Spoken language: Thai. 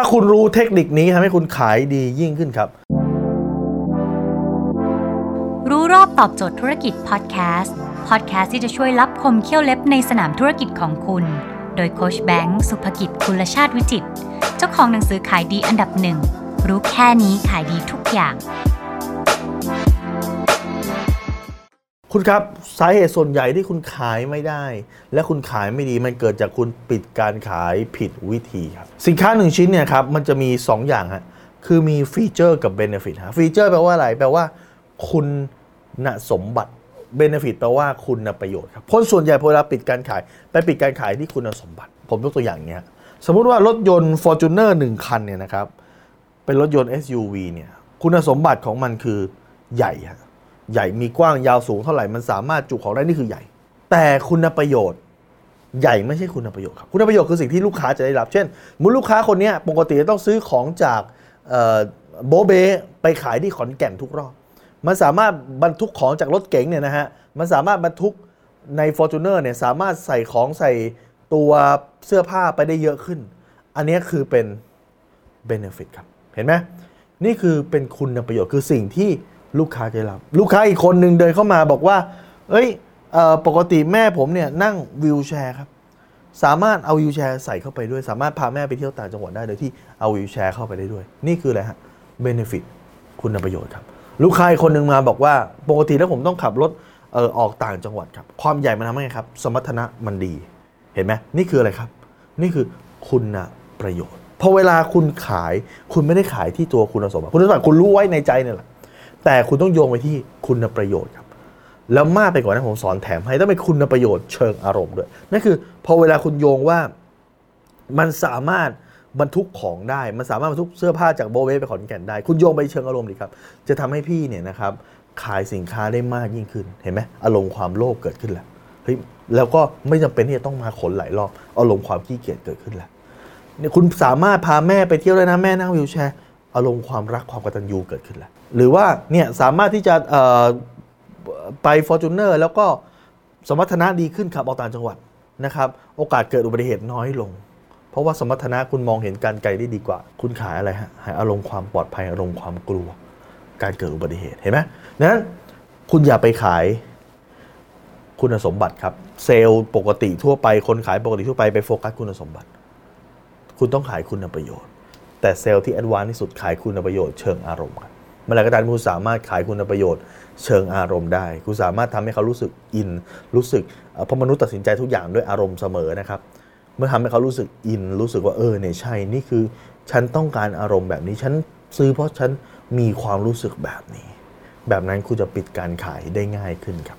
ถ้าคุณรู้เทคนิคนี้ทำให้คุณขายดียิ่งขึ้นครับ รู้รอบตอบโจทย์ธุรกิจพอดแคสต์พอดแคสต์ที่จะช่วยรับคมเขี้ยวเล็บในสนามธุรกิจของคุณ โดยโคชแบงค์สุภกิจคุลชาติวิจิต เจ้าของหนังสือขายดีอันดับหนึ่งรู้แค่นี้ขายดีทุกอย่าง คุณครับสาเหตุส่วนใหญ่ที่คุณขายไม่ได้ และคุณขายไม่ดีมันเกิดจากคุณปิดการขายผิดวิธีครับสินค้าหนึ่งชิ้นเนี่ยครับมันจะมี 2 อย่างฮะคือมี feature กับ benefit ฮะ feature แปลว่าอะไรแปลว่า คุณสมบัติ benefit แปลว่าคุณประโยชน์ครับคนส่วนใหญ่พอเวลาปิดการขาย ไปปิดการขายที่คุณสมบัติ ผมยกตัวอย่างเนี้ยสมมุติว่ารถยนต์ Fortuner หนึ่งคันเนี่ยนะครับเป็นรถยนต์ SUV เนี่ยคุณสมบัติของมันคือใหญ่ฮะ ใหญ่มีกว้างยาวสูงเท่าไหร่มันสามารถจุของได้นี่คือใหญ่ แต่คุณประโยชน์ใหญ่ไม่ใช่คุณประโยชน์ครับคุณประโยชน์คือสิ่งที่ลูกค้าจะได้รับ เช่นมุลูกค้าคนนี้ปกติจะต้องซื้อของจากโบเบไปขายที่ขอนแก่นทุกรอบ มันสามารถบรรทุกของจากรถเก๋งเนี่ยนะฮะ มันสามารถบรรทุกใน f o r t u n e r เนี่ยสามารถใส่ของใส่ตัวเสื้อผ้าไปได้เยอะขึ้น อันนี้คือเป็น benefit ครับ เห็นไหมนี่คือเป็นคุณประโยชน์คือสิ่งที่ ลูกค้าใจรับ ลูกค้าอีกคนหนึ่งเดินเข้ามาบอกว่า เอ้ยอปกติแม่ผมเนี่ยนั่งวิวแชร์ครับ สามารถเอาวิวแชร์ใส่เข้าไปด้วย สามารถพาแม่ไปเที่ยวต่างจังหวัดได้โดยที่เอาวิวแชร์เข้าไปได้ด้วย นี่คืออะไรฮะเบนฟิตคุณประโยชน์ครับ ลูกค้าอีกคนหนึ่งมาบอกว่า ปกติแล้วผมต้องขับรถเออออกต่างจังหวัดครับ ความใหญ่มันทำให้ไงครับ สมรรถนะมันดี เห็นไหมนี่คืออะไรครับ นี่คือคุณประโยชน์พอเวลาคุณขายคุณไม่ได้ขายที่ตัวคุณสมบัติคุณสมบัติคุณรู้ไว้ในใจเนี่ยแหละ แต่คุณต้องโยงไปที่คุณประโยชน์ครับ แล้วมากไปกว่านั้นผมสอนแถมให้ต้องเป็นคุณประโยชน์เชิงอารมณ์ด้วยนั่นคือพอเวลาคุณโยงว่ามันสามารถบรรทุกของได้ มันสามารถบรรทุกเสื้อผ้าจากโบเวไปขอนแก่นได้ คุณโยงไปเชิงอารมณ์ดีครับ จะทำให้พี่เนี่ยนะครับขายสินค้าได้มากยิ่งขึ้น เห็นไหมอารมณ์ความโลภเกิดขึ้นแล้ว เฮ้ย แล้วก็ไม่จำเป็นที่จะต้องมาขนหลายรอบ อารมณ์ความขี้เกียจเกิดขึ้นแล้วเนี่ยคุณสามารถพาแม่ไปเที่ยวได้นะ แม่นั่งวิวแชร์ อารมณ์ความรักความกตัญญูเกิดขึ้นแล้วหรือว่าเนี่ยสามารถที่จะเอ่อไป f o r t u n e r แล้วก็สมรรถนะดีขึ้นขับออกต่างจังหวัดนะครับ โอกาสเกิดอุบัติเหตุน้อยลง เพราะว่าสมรรถนะคุณมองเห็นการไกลได้ดีกว่า คุณขายอะไรฮะขายอารมณ์ความปลอดภัยอารมณ์ความกลัว การเกิดอุบัติเหตุเห็นไหมดังนั้นคุณอย่าไปขายคุณสมบัติครับ เซลล์ปกติทั่วไปคนขายปกติทั่วไปไปโฟกัสคุณสมบัติ คุณต้องขายคุณประโยชน์ แต่เซลล์ที่แอดวานที่สุดขายคุณประโยชน์เชิงอารมณ์ครับเมื่อไรก็ตามคุณสามารถขายคุณประโยชน์เชิงอารมณ์ได้ คุณสามารถทำให้เขารู้สึกอิน รู้สึกเอ่อเพราะมนุษย์ตัดสินใจทุกอย่างด้วยอารมณ์เสมอนะครับเมื่อทำให้เขารู้สึกอิน รู้สึกว่าเออเนี่ยใช่นี่คือ ฉันต้องการอารมณ์แบบนี้ฉันซื้อเพราะฉันมีความรู้สึกแบบนี้ แบบนั้นคุณจะปิดการขายได้ง่ายขึ้นครับ